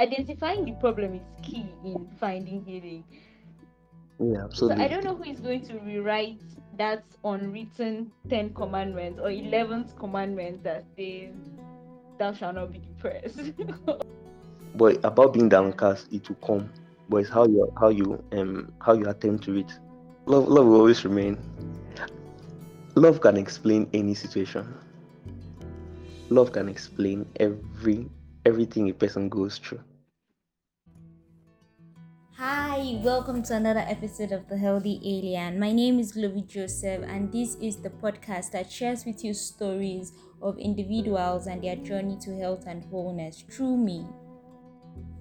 identifying the problem is key in finding healing. Yeah, absolutely. So I don't know who is going to rewrite that unwritten Ten Commandments or Eleventh Commandment that says, "Thou shalt not be depressed." but about being downcast, it will come. But it's how you how you um how you attend to it. Love love will always remain. Love can explain any situation. Love can explain every everything a person goes through. Hi, welcome to another episode of The Healthy Alien. My name is Glory Joseph, and this is the podcast that shares with you stories of individuals and their journey to health and wholeness through me.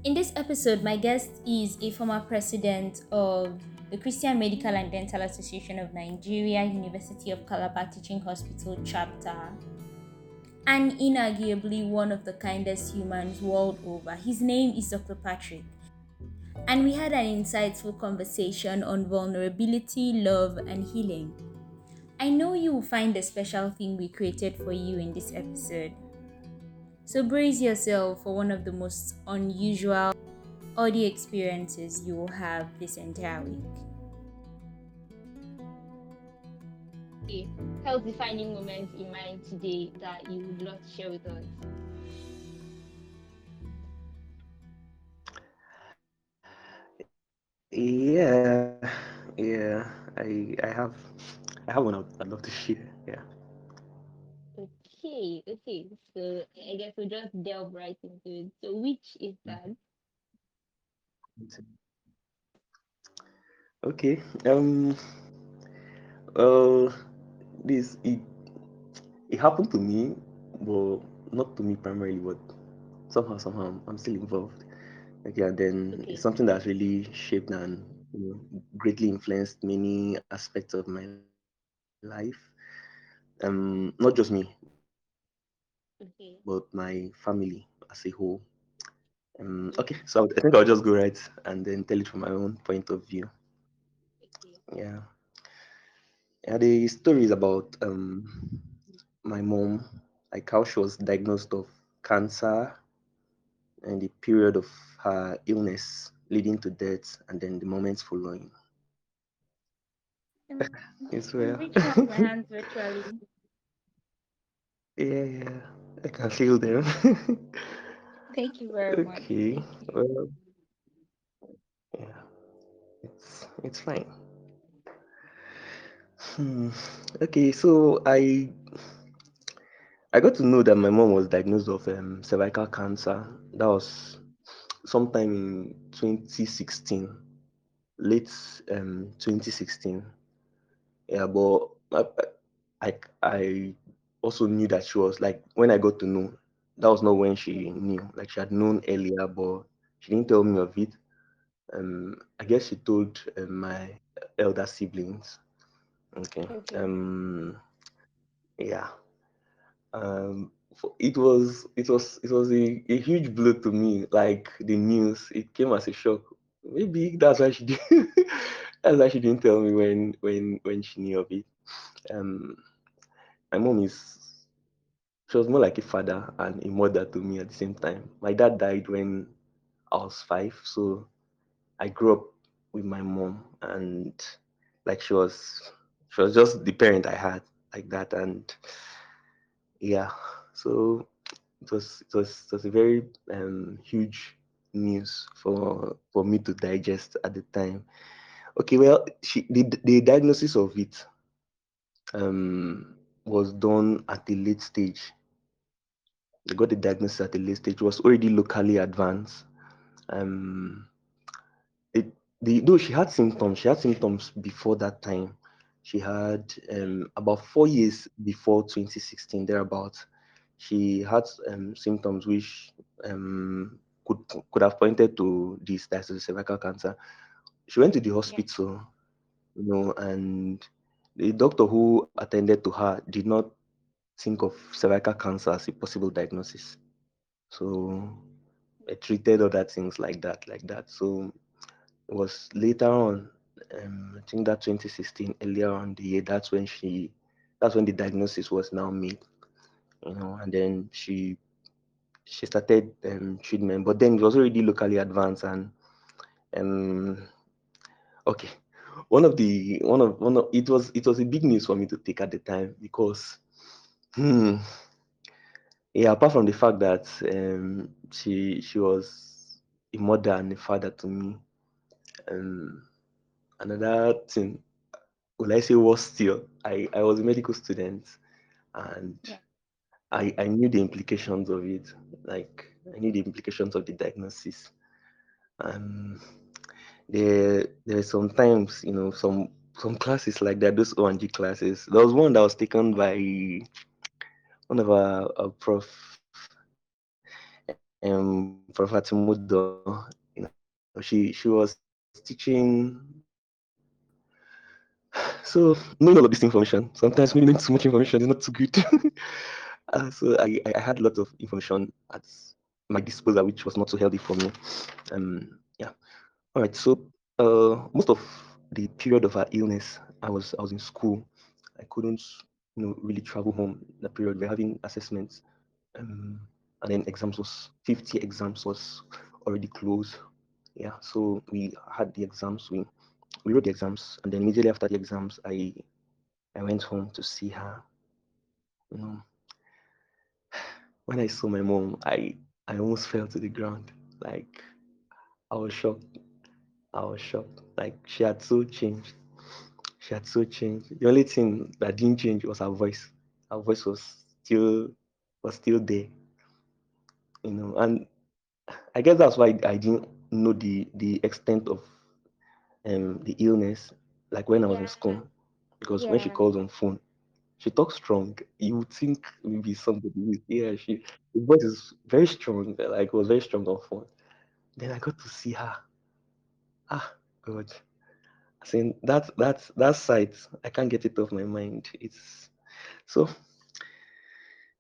In this episode, my guest is a former president of the Christian Medical and Dental Association of Nigeria, University of Calabar Teaching Hospital chapter, and inarguably one of the kindest humans world over. His name is Dr. Patrick and we had an insightful conversation on vulnerability, love, and healing. I know you will find the special thing we created for you in this episode. So brace yourself for one of the most unusual audio experiences you will have this entire week. Health defining moments in mind today that you would love to share with us. Yeah, yeah. I I have I have one I'd, I'd love to share. Yeah. Okay, okay. So I guess we'll just delve right into it. So which is Mm-hmm. that? Okay. Um. Well, this it it happened to me, but not to me primarily, but somehow somehow I'm still involved. Okay, and then Okay. it's something that's really shaped and you know greatly influenced many aspects of my life. Um, not just me, Okay. but my family as a whole. Um, Okay. so I think I'll just go right and then tell it from my own point of view. Okay. Yeah, yeah. The story is about um my mom, like how she was diagnosed of cancer and the period of her illness leading to death, and then the moments following. Um, It's well. reaching out my hands virtually. yeah, yeah. I can feel them. Thank you very much. okay. Well, yeah. It's it's fine. Hmm. Okay, so I I got to know that my mom was diagnosed of um, cervical cancer. That was sometime in 2016, late um 2016. Yeah, but I, I I also knew that she was like when I got to know, that was not when she knew. Like she had known earlier, but she didn't tell me of it. Um, I guess she told um, my elder siblings. Okay. Okay. Um, yeah. um it was it was it was a, a huge blow to me like the news. It came as a shock. Maybe that's why she did that's why she didn't tell me when when when she knew of it. Um my mom is she was more like a father and a mother to me at the same time. My dad died when i was five so i grew up with my mom and like she was she was just the parent i had like that. And yeah so it was it was it was a very um huge news for for me to digest at the time. Okay well she the, the diagnosis of it um was done at a late stage. They got the diagnosis at a late stage. It was already locally advanced. Um it the though she had symptoms she had symptoms before that time. She had um about four years before 2016 thereabouts she had um, symptoms which um, could could have pointed to this diagnosis cervical cancer. She went to the Yeah. hospital, you know, and the doctor who attended to her did not think of cervical cancer as a possible diagnosis. So I treated other things like that, like that. So it was later on, um, I think that 2016, earlier on the year, that's when she, that's when the diagnosis was now made, you know, and then she she started um, treatment, but then it was already locally advanced and um okay. One of the one of one of it was it was a big news for me to take at the time because hmm yeah, apart from the fact that um she she was a mother and a father to me, um another thing will I say was still I, I was a medical student and Yeah. I, I knew the implications of it. Like I knew the implications of the diagnosis. Um there there are sometimes, you know, some some classes like that, those O and G classes. There was one that was taken by one of our, our prof um Prof Atimudo. You know, she she was teaching So knowing all of this information, sometimes you too much information is not too good. so I, I had a lot of information at my disposal, which was not so healthy for me. Um, yeah. All right. So uh, most of the period of her illness, I was I was in school. I couldn't, you know, really travel home. The period we're having assessments, um, and then exams was 50 exams was already closed. Yeah. So we had the exams. We we wrote the exams, and then immediately after the exams, I I went home to see her. You know, when I saw my mom, I I almost fell to the ground. Like I was shocked. I was shocked. Like she had so changed. She had so changed. The only thing that didn't change was her voice. Her voice was still was still there. You know, and I guess that's why I didn't know the the extent of um the illness like when I was in school. Because when she called on phone, she talks strong. You would think maybe somebody is yeah, she the voice is very strong, like was very strong on phone. Then I got to see her. Ah God. I saying that that that sight, I can't get it off my mind. It's so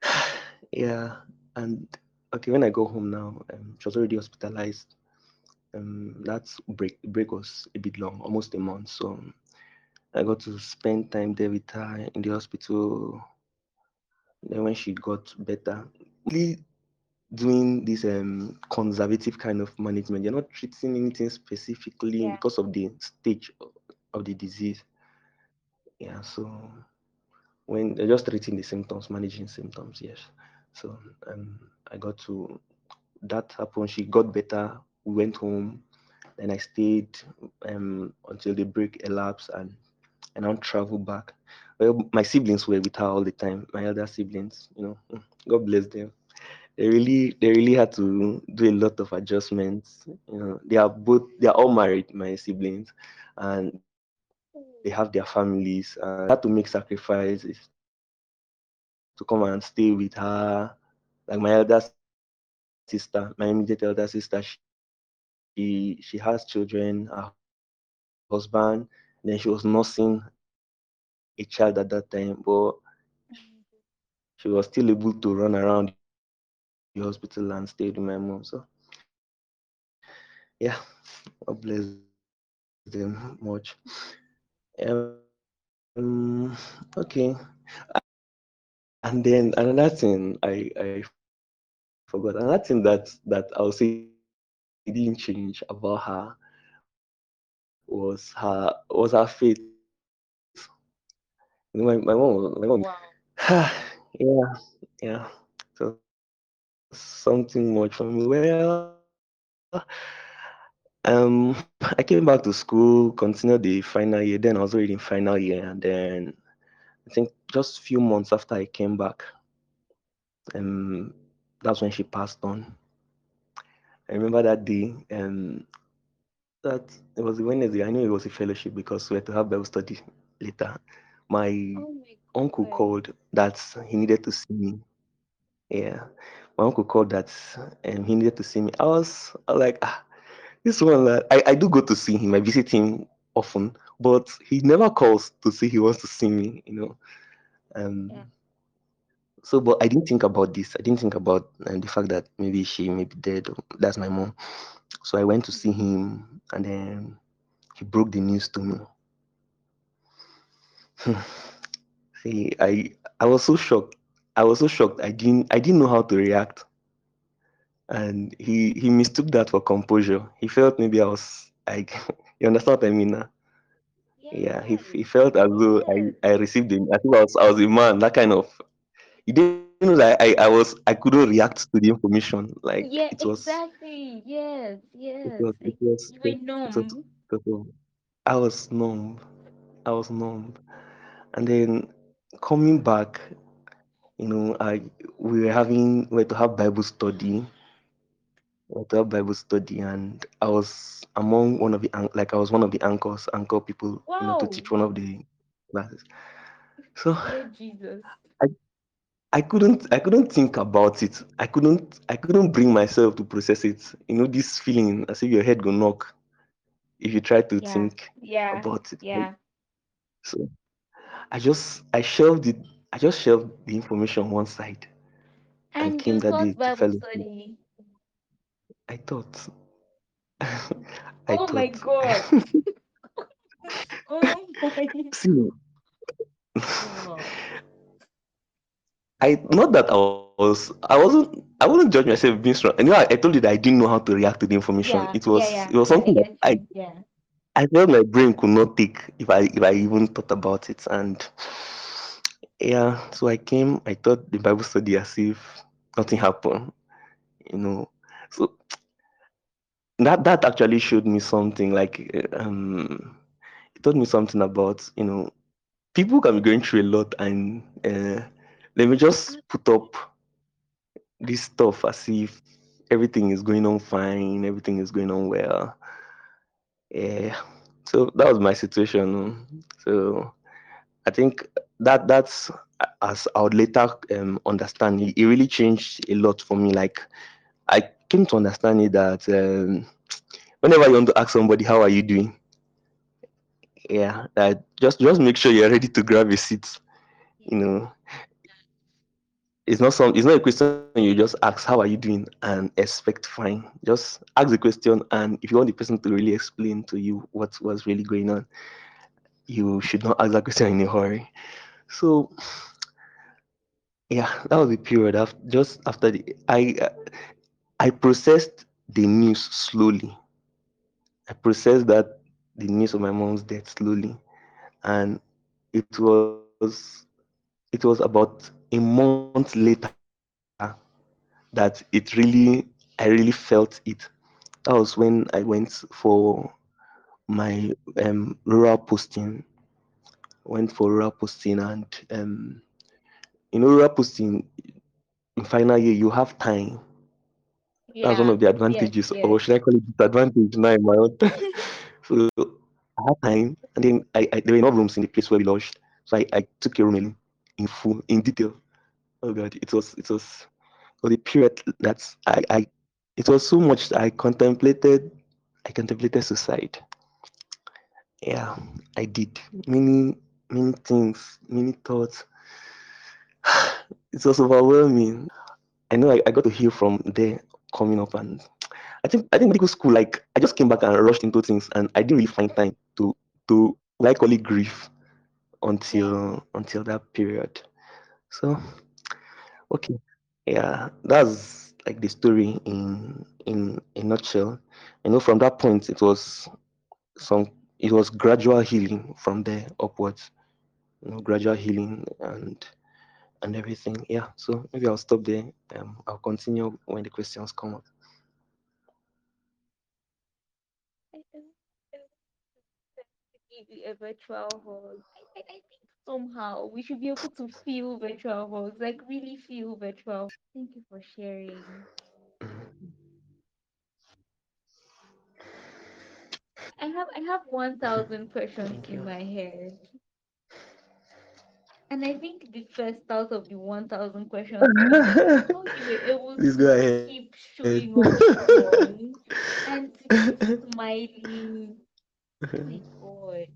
yeah. And okay, when I go home now, um, she was already hospitalized. Um, that break break was a bit long, almost a month. So I got to spend time there with her in the hospital. Then when she got better, really doing this um conservative kind of management. You're not treating anything specifically Yeah. because of the stage of the disease. Yeah, so when they're just treating the symptoms, managing symptoms, yes. So um I got to that happened. She got better. We went home. Then I stayed um until the break elapsed and and I traveled back. Well, my siblings were with her all the time. My other siblings, you know, God bless them. they really they really had to do a lot of adjustments you know they are both they are all married my siblings and they have their families and had to make sacrifices to come and stay with her like my elder sister my immediate elder sister she she has children her husband then she was nursing a child at that time but she was still able to run around the hospital and stay with my mom so yeah god bless them much. Um okay. And then another thing i i forgot another thing that that i'll say didn't change about her was her was her faith you know my, my mom my mom Wow. yeah yeah. So something much for me well um i came back to school continued the final year then i was already in final year and then i think just few months after i came back um that's when she passed on. I remember that day um that it was a wednesday i knew it was a fellowship because we had to have bible study later my Oh my uncle god. called that he needed to see me yeah my uncle called that and he needed to see me i was, I was like ah This one, uh, I, I do go to see him. I visit him often, but he never calls to say he wants to see me, you know. Um, Yeah. So, but I didn't think about this. I didn't think about um, the fact that maybe she may be dead. That's my mom. So I went to see him, and then he broke the news to me. see, I I was so shocked. I was so shocked. I didn't I didn't know how to react. and he he mistook that for composure. He felt maybe I was like, you understand what I mean now? Yeah, he, he felt as though I, I received him. I think I was I was a man. That kind of he didn't know that I, I was I couldn't react to the information. Like it was exactly. Yes, it yes. was it was you were it, it was numb. it was um, I was numb. I was numb. And then coming back, you know, I we were having we were to have Bible study. We were to have Bible study and I was among one of the like I was one of the anchors, anchor people, you know, to teach one of the classes. So Yeah, Jesus. I couldn't I couldn't think about it. I couldn't I couldn't bring myself to process it. You know, this feeling as if your head go knock if you try to Yeah. think Yeah. about it. Yeah. So I just I shelved it I just shelved the information on one side and And came that day thought to Bible fellowship. study. I thought I Oh my God. Oh my see God. Oh. I not that I was I wasn't I wouldn't judge myself being strong. And you know, I, I told you that I didn't know how to react to the information. It was Yeah. it was something Yeah. that I I. Yeah. I felt my brain could not take if I if I even thought about it. And yeah, so I came, I thought the Bible study as if nothing happened, you know. So that that actually showed me something like um it taught me something about, you know, people can be going through a lot and uh, let me just put up this stuff as if everything is going on fine, everything is going on well. Yeah. So that was my situation. So I think that that's as I would later um, understand it, it really changed a lot for me. Like I came to understand it that um, whenever you want to ask somebody how are you doing, yeah, that just just make sure you're ready to grab a seat. You know, it's not some it's not a question you just ask how are you doing and expect fine. Just ask the question and if you want the person to really explain to you what was really going on, you should not ask that question in a hurry. So yeah, that was the period after just after the I I processed the news slowly. I processed that the news of my mom's death slowly, and it was it was about a month later that it really I really felt it. That was when I went for my um, rural posting. Went for rural posting, and um, you know, rural posting in final year you have time. That's one of the advantages, Yes. or should I call it disadvantage now in my own time. So I had time, and then I, I there were no rooms in the place where we lodged, so I, I took a room in full, in detail. Oh god, it was it was for the period that I, I it was so much I contemplated I contemplated suicide. Yeah, I did many many things, many thoughts. It was overwhelming. I know I, I got to hear from there coming up and I think I think medical school like I just came back and rushed into things and I didn't really find time to to like call it grief. Until until that period. So okay. Yeah, that's like the story in in a nutshell. You know, from that point it was some it was gradual healing from there upwards. You know, gradual healing and and everything. Yeah. So maybe I'll stop there. Um I'll continue when the questions come up. I, I, I to give you a virtual hug. I, I, I think somehow we should be able to feel virtual hugs, like really feel virtual. Thank you for sharing. I have I have one thousand questions Thank in you. my head. And I think the first out of the 1000 questions is how you were able Please go to ahead. keep showing up and smiling. Oh my God.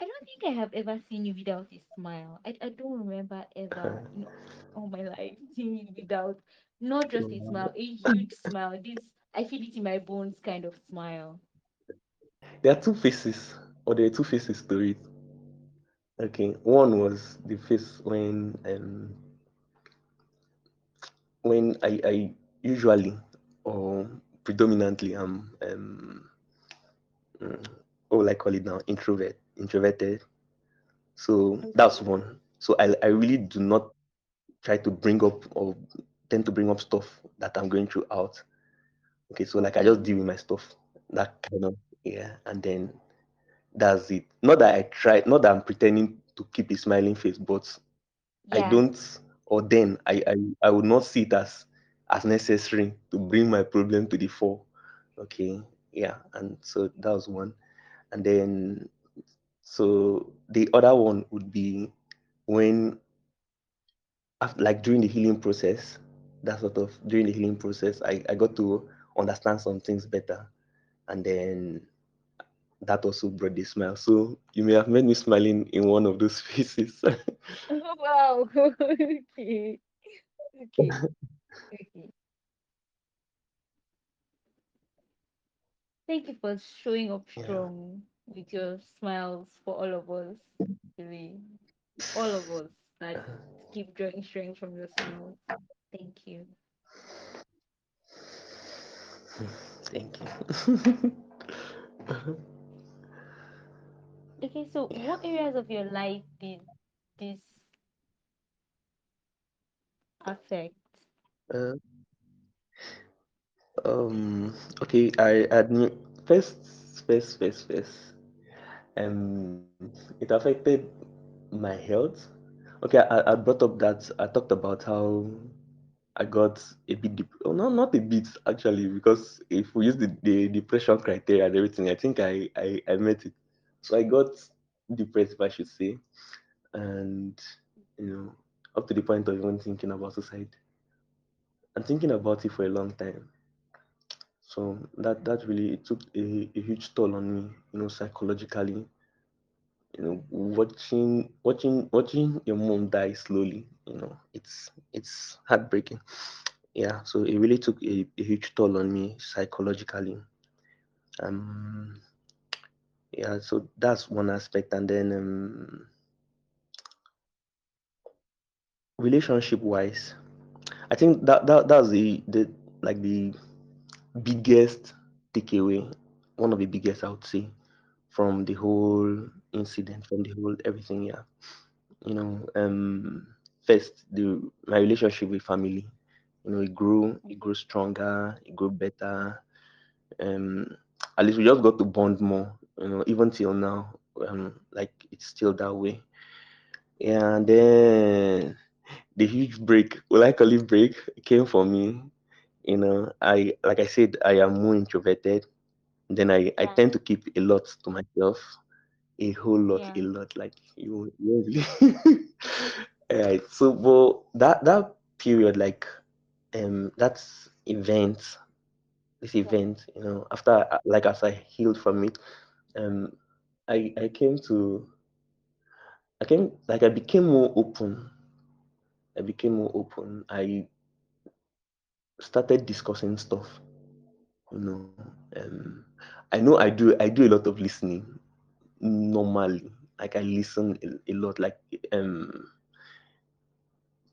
I don't think I have ever seen you without a smile. I, I don't remember ever in all my life seeing you without not just a smile, a huge smile. This I feel it in my bones kind of smile. there are two faces, or there are two faces to it. Okay, one was the face when um when I, I usually or predominantly am um mm, what will I call it now? Introvert, introverted. So Okay. that's one. So I I really do not try to bring up or tend to bring up stuff that I'm going through out. Okay, so like I just deal with my stuff. That kind of yeah, and then that's it. Not that I try, not that I'm pretending to keep a smiling face, but I don't or then I I, I would not see it as as necessary to bring my problem to the fore. Okay. Yeah. And so that was one. And then so the other one would be when after, like during the healing process, that sort of during the healing process, I, I got to understand some things better. And then that also brought the smile. So you may have made me smiling in one of those faces. wow. okay. Okay. Okay. Thank you for showing up strong with your smiles for all of us. Really, all of us that keep drawing strength from your smiles. Thank you. Thank you. Okay, so what areas of your life did this affect? uh, um okay, I admit first first first first um it affected my health. Okay, I, I brought up that I talked about how I got a bit dep- oh, no not a bit actually because if we use the, the depression criteria and everything, I think I, I I met it. So I got depressed, if I should say, and you know up to the point of even thinking about suicide and thinking about it for a long time. So that that really took a, a huge toll on me, you know, psychologically. You know, watching watching watching your mom die slowly, you know, it's it's heartbreaking. Yeah, so it really took a, a huge toll on me psychologically. Um, yeah, so that's one aspect, and then um, relationship wise, I think that that that's the the like the biggest takeaway, one of the biggest I would say from the whole incident, from the whole everything. Yeah, you know, um, first the my relationship with family, you know, it grew, it grew stronger, it grew better. Um, at least we just got to bond more, you know, even till now. Um, like it's still that way. Yeah, and then the huge break, well, I call break, came for me. You know, I like I said, I am more introverted. Then I I tend to keep a lot to myself a whole lot, yeah, a lot. Like you, you really. So, but that that period, like um, that's event, this yeah. event, you know, after like as I healed from it, um, I I came to I came like I became more open. I became more open. I started discussing stuff. You know, um, I know I do I do a lot of listening normally. Like I listen a, a lot. Like um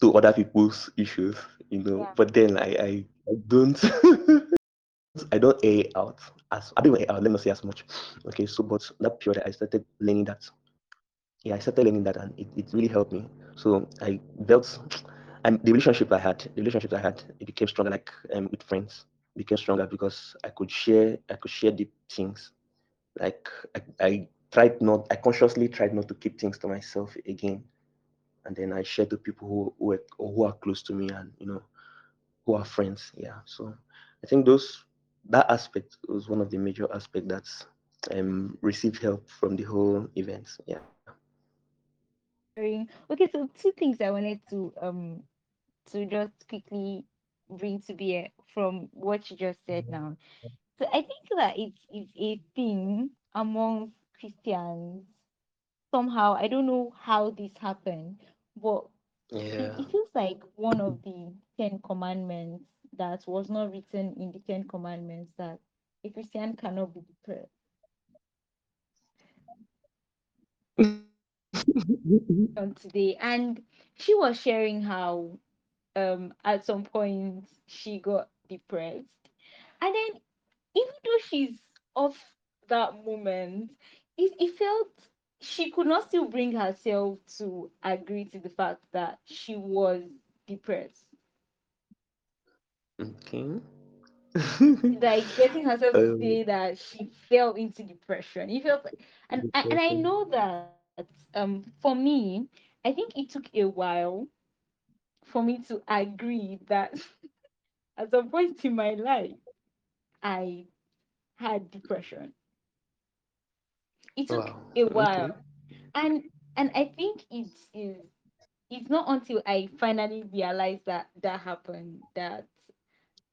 to other people's issues, you know. Yeah. But then I I, I don't I don't air out as I don't air out, let me say as much. Okay, so but that period I started learning that. Yeah, I started learning that and it, it really helped me. So I built and the relationship I had, the relationships I had, it became stronger like um, with friends became stronger because I could share I could share deep things. Like I, I tried not I consciously tried not to keep things to myself again. And then I shared to people who who, were, who are close to me and you know who are friends. Yeah. So I think those that aspect was one of the major aspects that's um received help from the whole event. Yeah. Sharing. Okay, so two things I wanted to um to just quickly bring to bear from what you just said now. So I think that it's it's a thing among Christians somehow. I don't know how this happened, but it, it feels like one of the Ten Commandments that was not written in the Ten Commandments that a Christian cannot be depressed on today. And she was sharing how um at some point she got depressed and then even though she's off that moment it, it felt she could not still bring herself to agree to the fact that she was depressed Okay. like getting herself to um, say that she fell into depression it felt like and and i know that um for me i think it took a while for me to agree that at some point in my life i had depression it took Wow. a Okay. while and and i think it is it's not until i finally realized that that happened that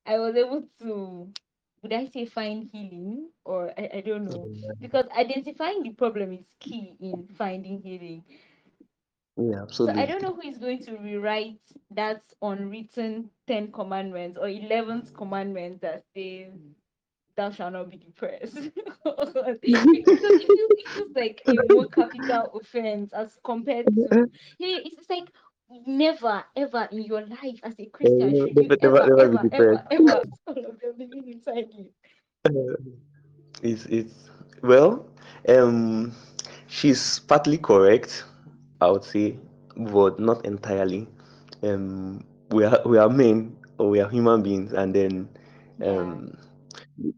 i was able to would i say find healing? Or i, I don't know. Because identifying the problem is key in finding healing. Yeah, so i don't know who is going to rewrite that unwritten 10 commandments or 11th commandment that says thou shalt not be depressed. Because it feels like a more capital offense as compared to yeah it's, it's like never ever in your life as a christian should you never, never, ever never be ever depressed. ever ever all of them living inside you It's it's well, um, she's partly correct, I would say, but not entirely. Um, we are we are men or we are human beings, and then yeah um,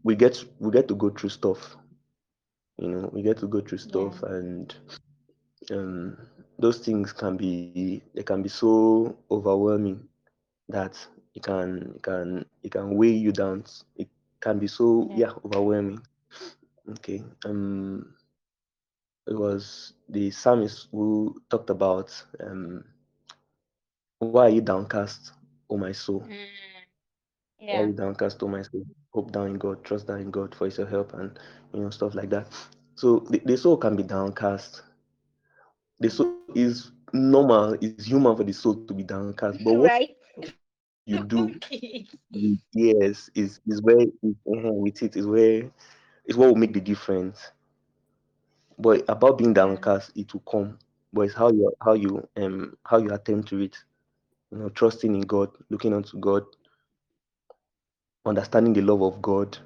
we get we get to go through stuff. You know, we get to go through yeah stuff, and um, those things can be they can be so overwhelming that it can it can it can weigh you down. It can be so yeah yeah overwhelming. Okay. Um, it was the psalmist who talked about um, why are you downcast, O my soul? Mm, Why are you downcast, O my soul? Hope down in God, trust down in God for His help, and you know stuff like that. So the, the soul can be downcast. The soul is normal, it's human for the soul to be downcast. But what you do okay yes is is where is, uh, with it is where is what will make the difference. But about being downcast, it will come. But it's how you how you um how you attend to it. You know, trusting in God, looking unto God, understanding the love of God.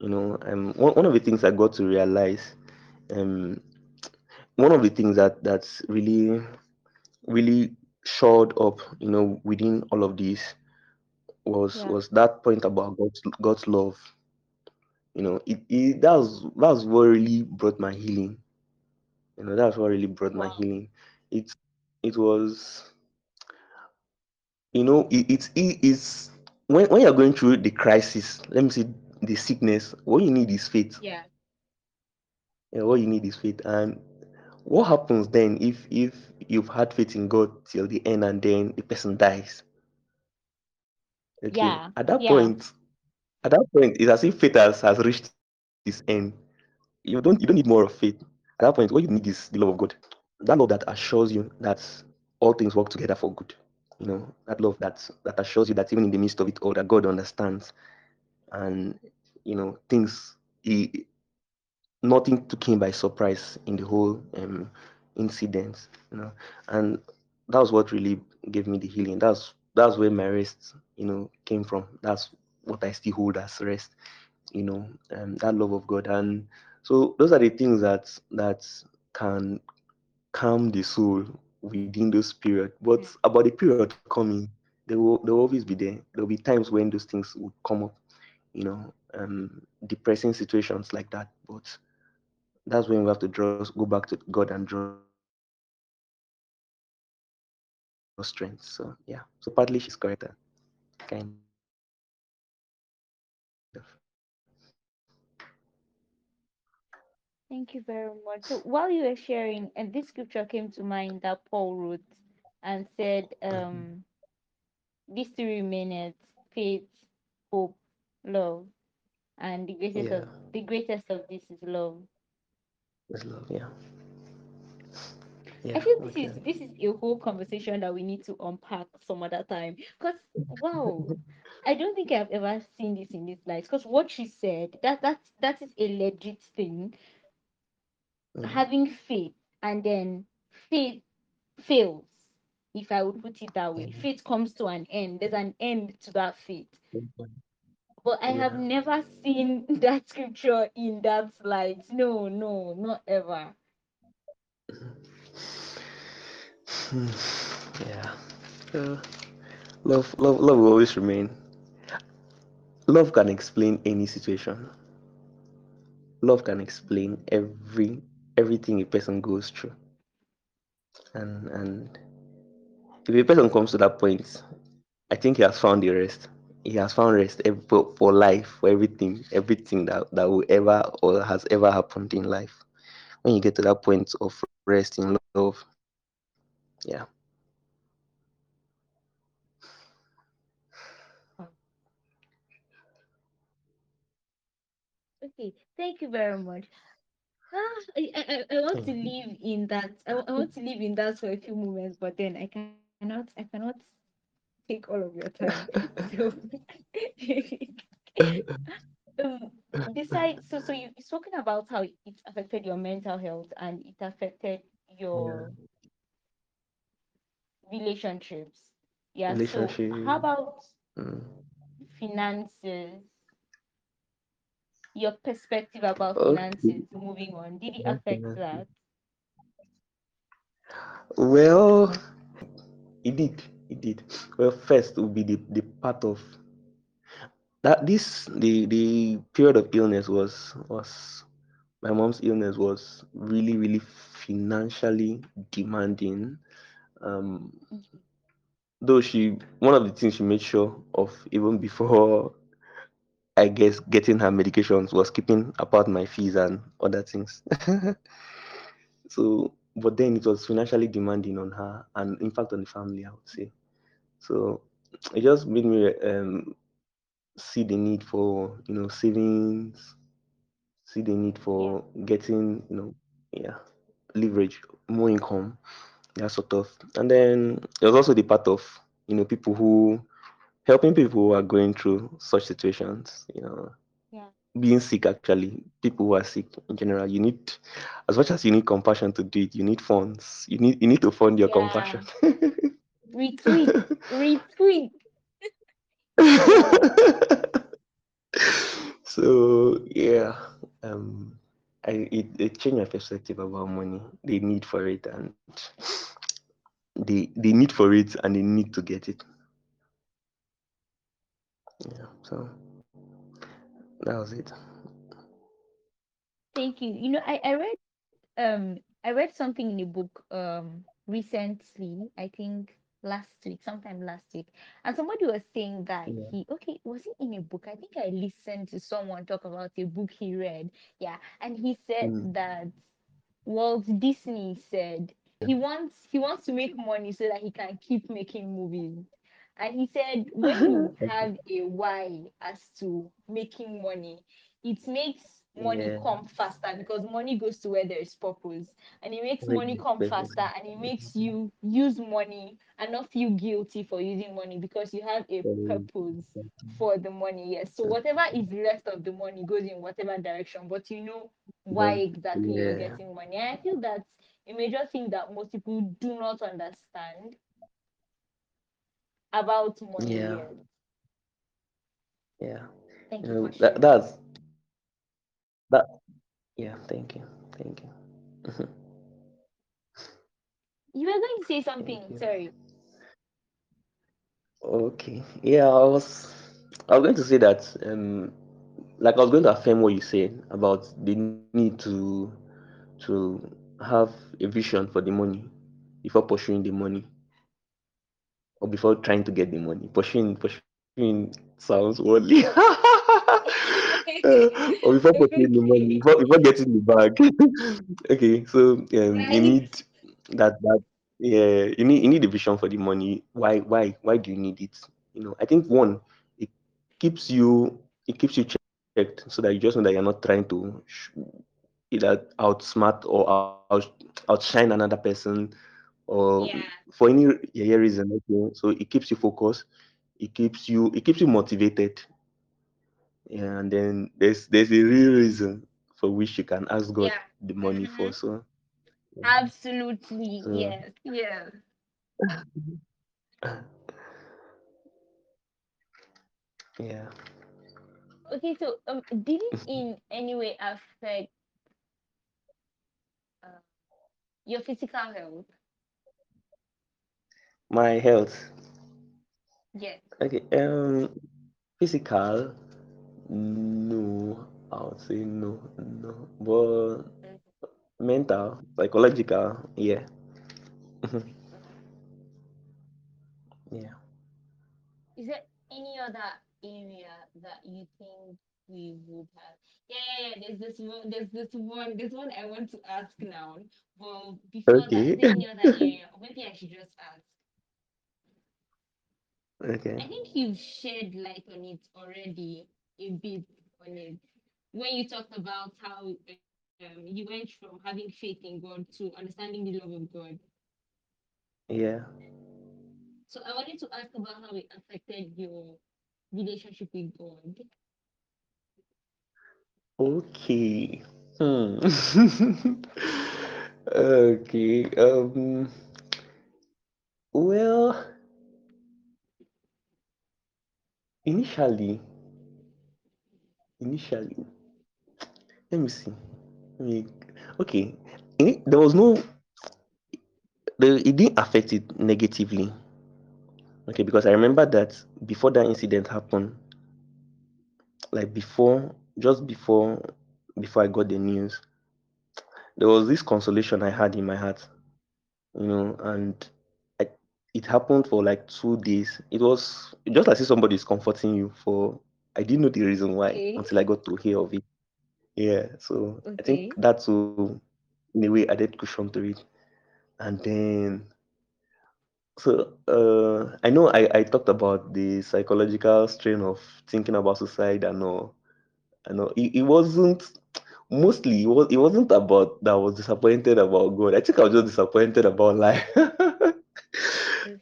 You know, um, one, one of the things I got to realize, um, one of the things that that's really really showed up, you know, within all of this was yeah was that point about God's God's love. You know, it, it that's that's what really brought my healing. You know, that's what really brought my healing. It it was you know it, it's it is when, when you're going through the crisis let me see the sickness what you need is faith yeah yeah, what you need is faith and what happens then if if you've had faith in god till the end and then the person dies? Okay yeah at that yeah. point at that point it's as if faith has, has reached its end. You don't you don't need more of faith. At that point what you need is the love of god. That love that assures you that all things work together for good you know that love that that assures you that even in the midst of it all that god understands and you know things he, nothing took him by surprise in the whole um incident you know. And that was what really gave me the healing. That's that's where my rest you know came from. That's what i still hold as rest you know um, that love of god. And so those are the things that that can calm the soul within those periods but about the period coming they will they will always be there. There will be times when those things would come up you know, um, depressing situations like that. But that's when we have to draw, go back to God and draw strength. So yeah, so partly she's correct, kind of. Thank you very much. So while you were sharing, and this scripture came to mind that Paul wrote and said, um, these three remaineth faith, hope, love. And the greatest Yeah, of the greatest of this is love. There's love. Yeah, I yeah, feel this is this is a whole conversation that we need to unpack some other time. Because wow, I don't think I've ever seen this in this light. Because what she said, that that that is a legit thing. Mm, Having faith and then faith fails. if I would put it that way. Yeah. Faith comes to an end. There's an end to that faith. Mhm. But I have Yeah. never seen that scripture in that light. No, no, not ever. Hmm. Yeah. Uh, love, love, love will always remain. Love can explain any situation. Love can explain every everything a person goes through. And and if a person comes to that point, I think he has found the rest. He has found rest for, for life, for everything, everything that, that will ever or has ever happened in life. When you get to that point of rest in love, yeah. Okay, thank you very much. Ah, I, I, I I want to Thank live in that. I, I want to live in that for a few moments, but then I cannot. I cannot take all of your time. So, um, besides, so so you you've spoken about how it affected your mental health and it affected Yeah. your relationships. Yeah. So, how about Mm. finances? Your perspective about Okay. finances. Moving on, did it affect that? Well, it did. It did. Well, first would be the, the part of that this the the period of illness was was my mom's illness was really really financially demanding. Um, though she one of the things she made sure of even before I guess getting her medications was keeping apart my fees and other things. so, but then it was financially demanding on her and in fact on the family, I would say. So it just made me um, see the need for you know savings, see the need for getting you know yeah leverage, more income, that sort of. And then there was also the part of you know people who helping people who are going through such situations. You know, Yeah. being sick actually people who are sick in general you need as much as you need compassion to do it you need funds you need you need to fund your compassion Yeah. Retweet. Retweet. So yeah um I, it, it changed my perspective about money the need for it and the the need for it and the need to get it yeah so that was it Thank you. You know, I, I read um I read something in a book um recently, I think last week, sometime last week, and somebody was saying that yeah he okay, was it in a book? I think I listened to someone talk about a book he read. Yeah, and he said mm, that Walt Disney said yeah he wants he wants to make money so that he can keep making movies. And he said when you have a why as to making money, it makes money yeah come faster because money goes to where there is purpose. And it makes money come faster and it makes you use money and not feel guilty for using money because you have a purpose for the money. Yes. So whatever is left of the money goes in whatever direction, but you know why exactly you're getting money. And I feel that's a major thing that most people do not understand about money. yeah yeah Thank you know that sharing. that's that yeah thank you thank you Mhm. You were going to say thank something. you Sorry. okay yeah i was i was going to say that um like i was going to affirm what you said about the need to to have a vision for the money before pursuing the money or before trying to get the money pursuing pursuing sounds worldly or before pursuing the money okay. before, before getting the bag. Okay so um you need that that yeah you need you need a vision for the money. Why why why do you need it? You know i think one it keeps you it keeps you checked so that you just know that you're not trying to sh- either outsmart or out outshine another person or Yeah. for any yeah, reason okay? So it keeps you focused. It keeps you it keeps you motivated yeah, and then there's there's a real reason for which you can ask God Yeah. the money hmm for. So, yeah. Absolutely. so Yes. Yes. Yeah. Okay, so um, did it in any way affect uh, your physical health? My health. Yes. Okay. Um, physical. No, I would say no, no. But mental, psychological, yeah. yeah. Is there any other area that you think we would have? Yeah, yeah, yeah. There's this one. There's this one. There's one I want to ask now. But before that, Okay. there any other area? Maybe I should just ask. Okay. I think you've shed light on it already, a bit on it. When you talked about how um, you went from having faith in God to understanding the love of God. Yeah. So I wanted to ask about how it affected your relationship with God. Okay. Hmm. okay. Um. Well, initially, initially, let me see. Let me, okay. In, there was no. The, it didn't affect it negatively. Okay, because I remember that before that incident happened, like before, just before, before I got the news, there was this consolation I had in my heart, you know, and I, it happened for like two days. It was just like if somebody is comforting you for. I didn't know the reason why Okay. until I got to hear of it. Yeah, so I think that's too, in a way, added cushion to it. And then, so uh, I know I, I talked about the psychological strain of thinking about suicide and all. I know it, it wasn't mostly it was it wasn't about that I was disappointed about God. I think I was just disappointed about life.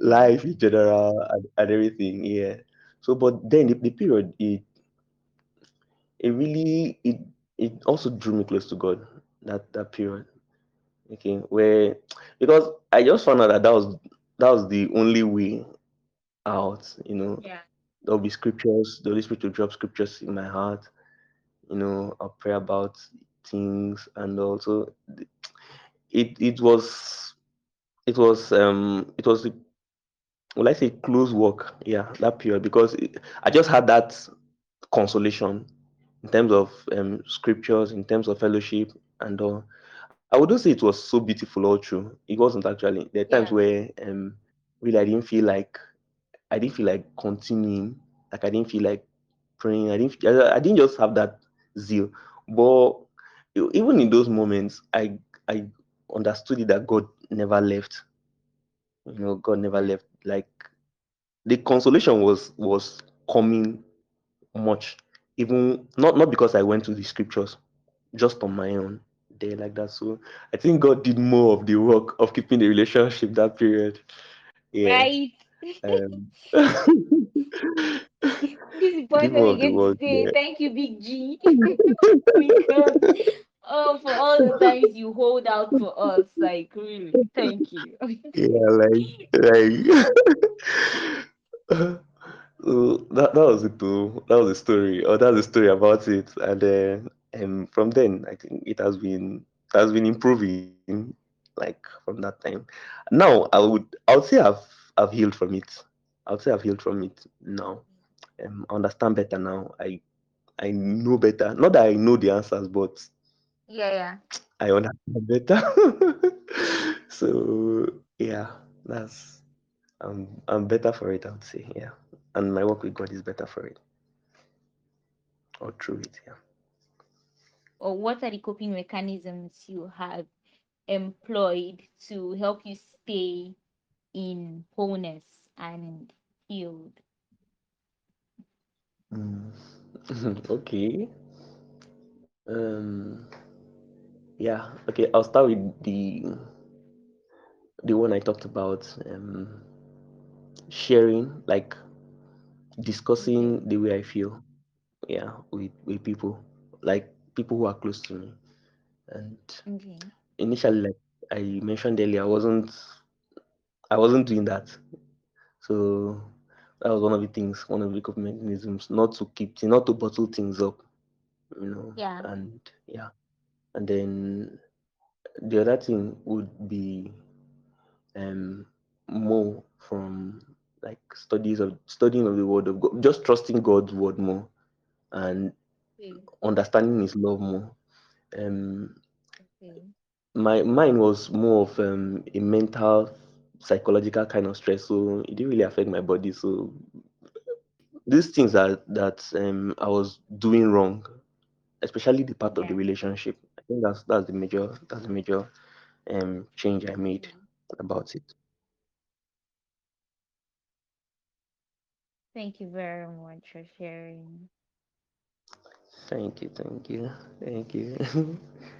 Life in general and, and everything, yeah. So but then the, the period it it really it it also drew me close to God that that period. Okay, where because I just found out that that was that was the only way out, you know. Yeah. There'll be scriptures, the Holy Spirit will drop scriptures in my heart, you know, I'll pray about things and also it it was it was um it was well I say close work, yeah, that period because it, I just had that consolation in terms of um scriptures, in terms of fellowship and all. I wouldn't say it was so beautiful all through. It wasn't actually. There are times Yeah. where um really I didn't feel like I didn't feel like continuing. Like I didn't feel like praying. I didn't. I, I didn't just have that zeal. But even in those moments, I I understood that God never left. You know, God never left. Like the consolation was was coming much. Even not not because I went to the scriptures, just on my own there like that. So I think God did more of the work of keeping the relationship that period. Yeah. Right. Um, This is the point where more the get to work say there. thank you, Big G, oh, for all the times you hold out for us, like really, thank you. Yeah, like like that that was it too. That was the story. Or that's the story about it. And then um from then I think it has been has been improving like from that time. Now I would I would say I've I've healed from it. I would say I've healed from it now. Um I understand better now. I I know better. Not that I know the answers, but Yeah, yeah. I understand better. so yeah, that's I'm I'm better for it, I would say, yeah. And my work with God is better for it or through it, yeah. Or what are the coping mechanisms you have employed to help you stay in wholeness and healed? Mm. okay. Um yeah, okay, I'll start with the the one I talked about, um sharing, like discussing the way I feel, yeah, with with people, like people who are close to me. And Okay. initially, like I mentioned earlier, I wasn't I wasn't doing that. So that was one of the things, one of the coping mechanisms, not to keep, not to bottle things up, you know, Yeah. and yeah. And then the other thing would be um more from like studies of studying of the word of God, just trusting God's word more and Okay. understanding His love more. Um, Okay. my mine was more of um, a mental, psychological kind of stress, so it didn't really affect my body. So these things that that um, I was doing wrong, especially the part of the relationship. Think that's that's the major that's the major um change I made about it. Thank you very much for sharing. Thank you, thank you, thank you.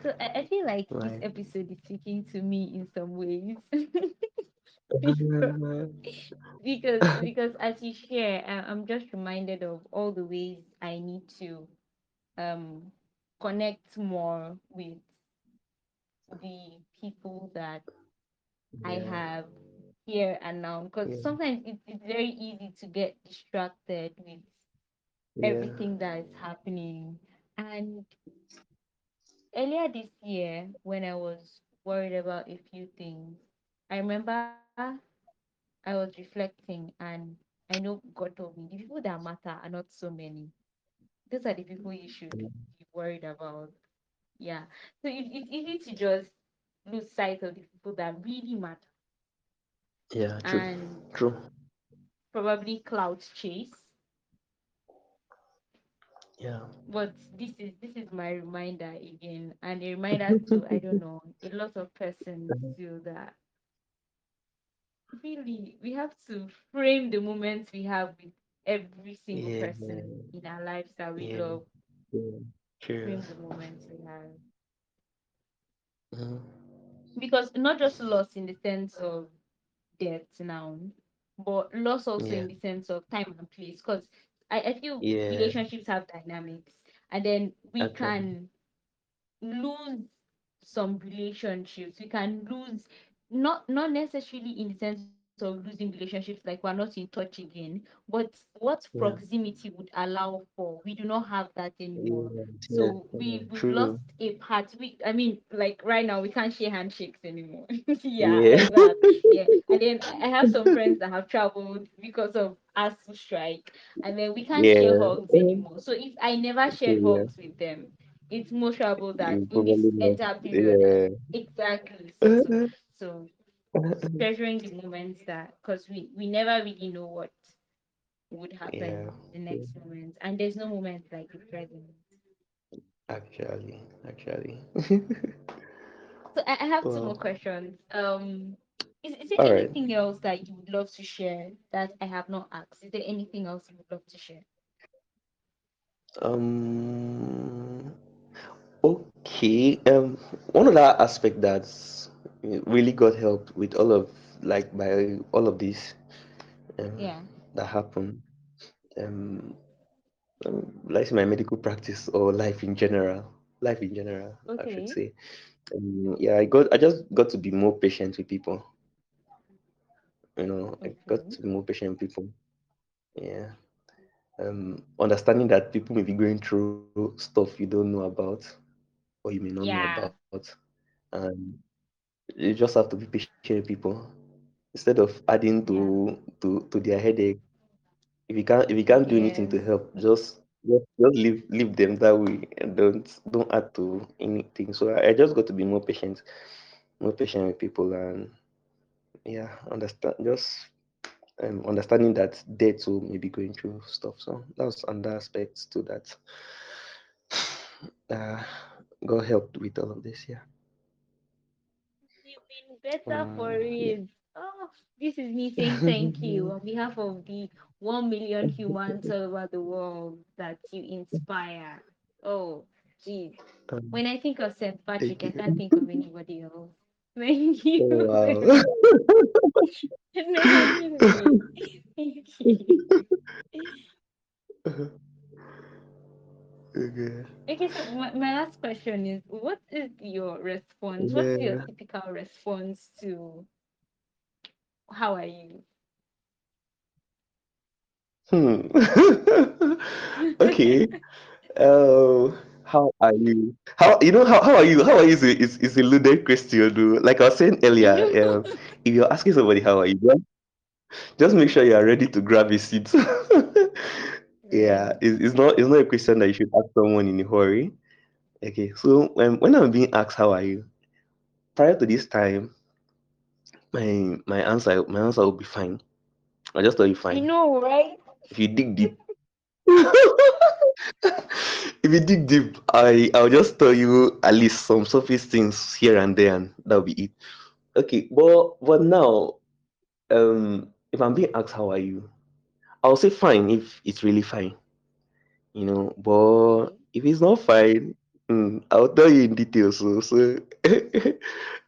So I, I feel like this episode is speaking to me in some ways. because because because as you share, I, I'm just reminded of all the ways I need to um connect more with the people that I have here and now. Because yeah, sometimes it, it's very easy to get distracted with yeah, everything that is happening. And earlier this year, when I was worried about a few things, I remember I was reflecting and I know God told me the people that matter are not so many. Those are the people you should worried about. Yeah. So it, it's easy to just lose sight of the people that really matter yeah. True, and true. probably cloud chase. Yeah, But this is this is my reminder again, and a reminder to I don't know a lot of persons feel that really we have to frame the moments we have with every single yeah, person in our lives that we yeah, love. yeah. Frame the moments we have Mhm. because not just loss in the sense of death now, but loss also Yeah, in the sense of time and place. Because I, I feel yeah. relationships have dynamics, and then we Actually, can lose some relationships we can lose not not necessarily in the sense of losing relationships like we're not in touch again. But what yeah, proximity would allow for? We do not have that anymore. Yeah, so we we've lost a part. We i mean like right now we can't share handshakes anymore. Yeah Yeah, yeah. And then i have some friends that have traveled because of us to strike and then we can't share hugs anymore. So if i never shared Yeah, hugs with them it's more trouble that in this entire period exactly. So so so treasuring the moments that because we we never really know what would Yeah, happen the true. next moment and there's no moment like the present Actually, actually. so i, I have two more questions um is, is there all right. anything else that you would love to share that i have not asked is there anything else you would love to share Um, okay. Um, one other aspect that's really got help with all of like by all of this um yeah that happened. Um, um, like my medical practice or life in general. Life in general, I should okay say. Um, yeah, I got I just got to be more patient with people. You know, I got okay to be more patient with people. Yeah. Um, understanding that people may be going through stuff you don't know about or you may not know about. And you just have to be patient with people instead of adding to yeah to to their headache. If you can't if you can't do anything to help, just just, just leave leave them that way and don't don't add to anything. So I, I just got to be more patient, more patient with people and yeah, understand just um, understanding that they too may be going through stuff. So that's another aspect to that. Uh, God helped with all of this. Yeah. You've been better for Uh, it. Oh, this is me saying thank you on behalf of the 1 million humans all over the world that you inspire. Oh, geez. When I think of St. thank Patrick, I you. can't think of anybody else. Thank you Oh wow. very No, really. Thank you. okay. Okay, so my, my last question is what is your response? What's your Yeah. typical response to how are you? Hmm. okay. Uh, how are you? How you know how, how are you? How are you is a, is, is a loaded question, though. Like I was saying earlier, um, if you're asking somebody how are you, just, just make sure you are ready to grab a seat. yeah, it's, it's not it's not a question that you should ask someone in a hurry. Okay, so when when I'm being asked how are you, prior to this time, my my answer my answer will be fine. I just tell you fine. I fine. know, right? If you dig deep, if you dig deep, I I'll just tell you at least some surface things here and there, and that'll be it. Okay, but but now, um, if I'm being asked how are you, I'll say fine if it's really fine, you know. But if it's not fine, mm, I'll tell you in detail. So so if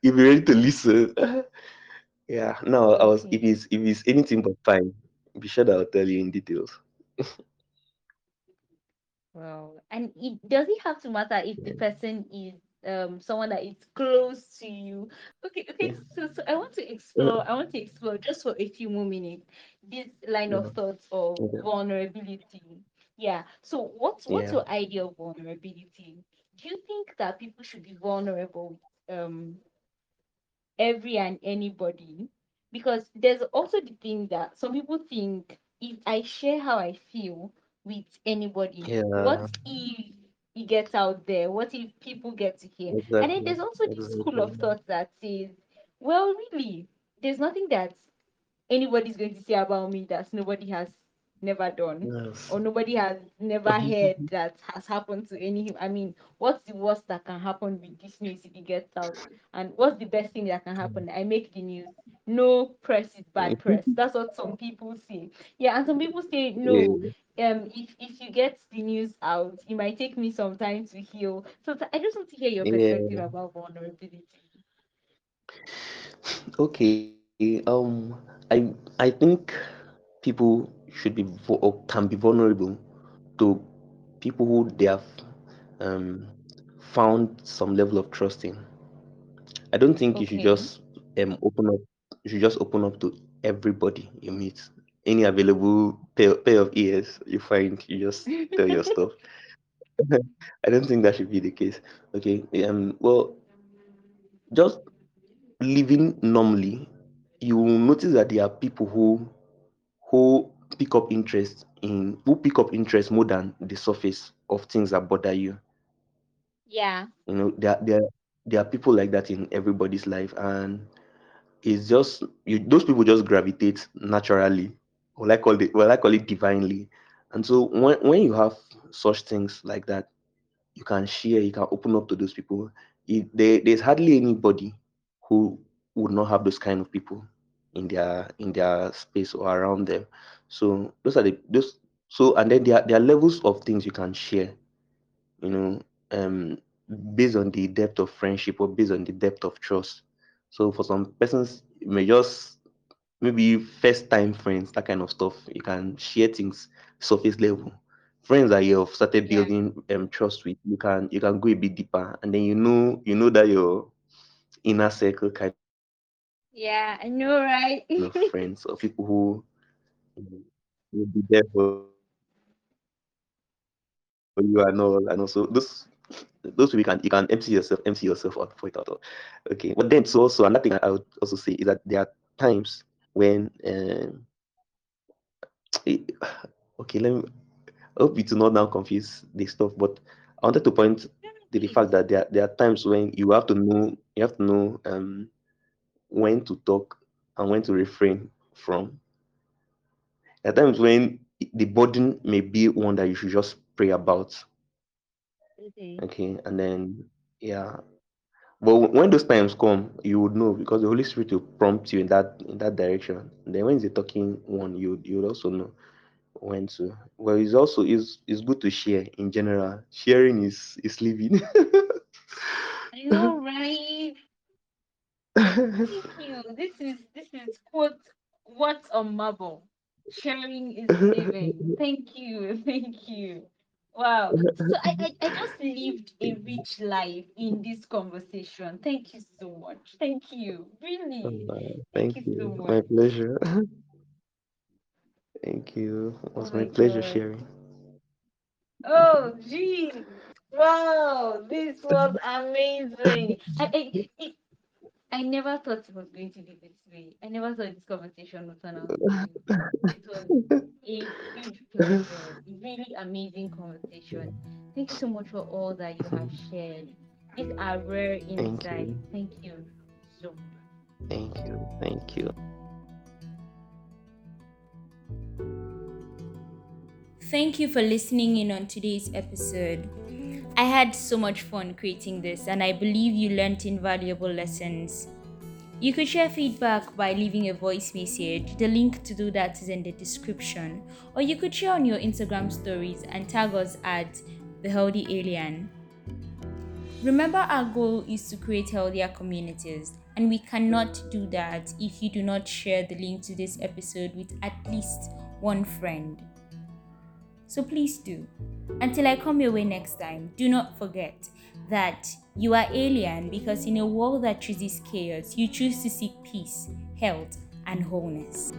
you're ready to listen, yeah. Now I was if Okay. it's if it's anything but fine, be sure that I'll tell you in details. Well, and it does it have to matter if the person is um someone that is close to you? Okay, okay. yeah, So, so I want to yeah. explore. I want to explore just for a few more minutes this line of thoughts of vulnerability. Yeah. So, what's what's Yeah. your idea of vulnerability? Do you think that people should be vulnerable with um every and anybody because there's also the thing that some people think if I share how I feel with anybody, Yeah. what if it gets out there? What if people get to hear? And then there's also this school of thought that says, well, really, there's nothing that anybody's going to say about me that nobody has never done Yes. or nobody has never heard that has happened to any I mean, what's the worst that can happen with this news if it gets out? And what's the best thing that can happen? I make the news. No press is bad press. That's what some people say. Yeah, and some people say no. Um, if if you get the news out, it might take me some time to heal. So I just want to hear your perspective Yeah. about vulnerability. Okay. Um. I I think people should be or can be vulnerable to people who they have um found some level of trust in. I don't think you should just um open up. You should just open up to everybody you meet. Any available pair, pair of ears you find, you just tell your stuff. I don't think that should be the case. Okay. Um. Well, just living normally, you will notice that there are people who who pick up interest in who pick up interest more than the surface of things that bother you. yeah. You know, there there there are people like that in everybody's life, and it's just you those people just gravitate naturally, or like call it well, I call it divinely. And so when when you have such things like that, you can share, you can open up to those people. It, there, there's hardly anybody who would not have those kind of people in their in their space or around them. So those are the those so and then there are, there are levels of things you can share, you know, um based on the depth of friendship or based on the depth of trust. So for some persons it may just maybe first time friends, that kind of stuff. You can share things surface level. Friends that you have started Yeah. building um trust with, you can you can go a bit deeper, and then you know you know that your inner circle kind of friends or people who Yeah, I know, right? you know, friends or people who will be there for you and all, and also those those people you can you can empty yourself empty yourself out for it out. Okay, but then so also another thing I, would also say is that there are times when um okay let me I hope you do not now confuse this stuff, but I wanted to point to the fact that there, there are times when you have to know you have to know um when to talk and when to refrain from. There are times when the burden may be one that you should just pray about. Okay. Okay, and then yeah. But when those times come, you would know because the Holy Spirit will prompt you in that in that direction. And then when it's a talking one, you you also know when to. Well, it's also is it's good to share in general. Sharing is is living. I know? Thank you. This is this is quote what's on marble. Sharing is living. Thank you. Thank you. Wow. So I, I, I just lived a rich life in this conversation. Thank you so much. Thank you. Really. Uh, Thank thank you so you. My much. pleasure. Thank you. It Oh was my my pleasure God. sharing. Oh, gee. Wow. This was amazing. I, I, it, I never thought it was going to be this way. I never thought this conversation would turn out. It was a huge pleasure. Really amazing conversation. Thank you so much for all that you have shared. These are rare Thank insights. you. Thank you so much. Thank you. Thank you. Thank you for listening in on today's episode. I had so much fun creating this, and I believe you learned invaluable lessons. You could share feedback by leaving a voice message. The link to do that is in the description. Or you could share on your Instagram stories and tag us at The Healthy Alien. Remember, our goal is to create healthier communities, and we cannot do that if you do not share the link to this episode with at least one friend. So please do. Until I come your way next time, do not forget that you are alien because in a world that chooses chaos, you choose to seek peace, health, and wholeness.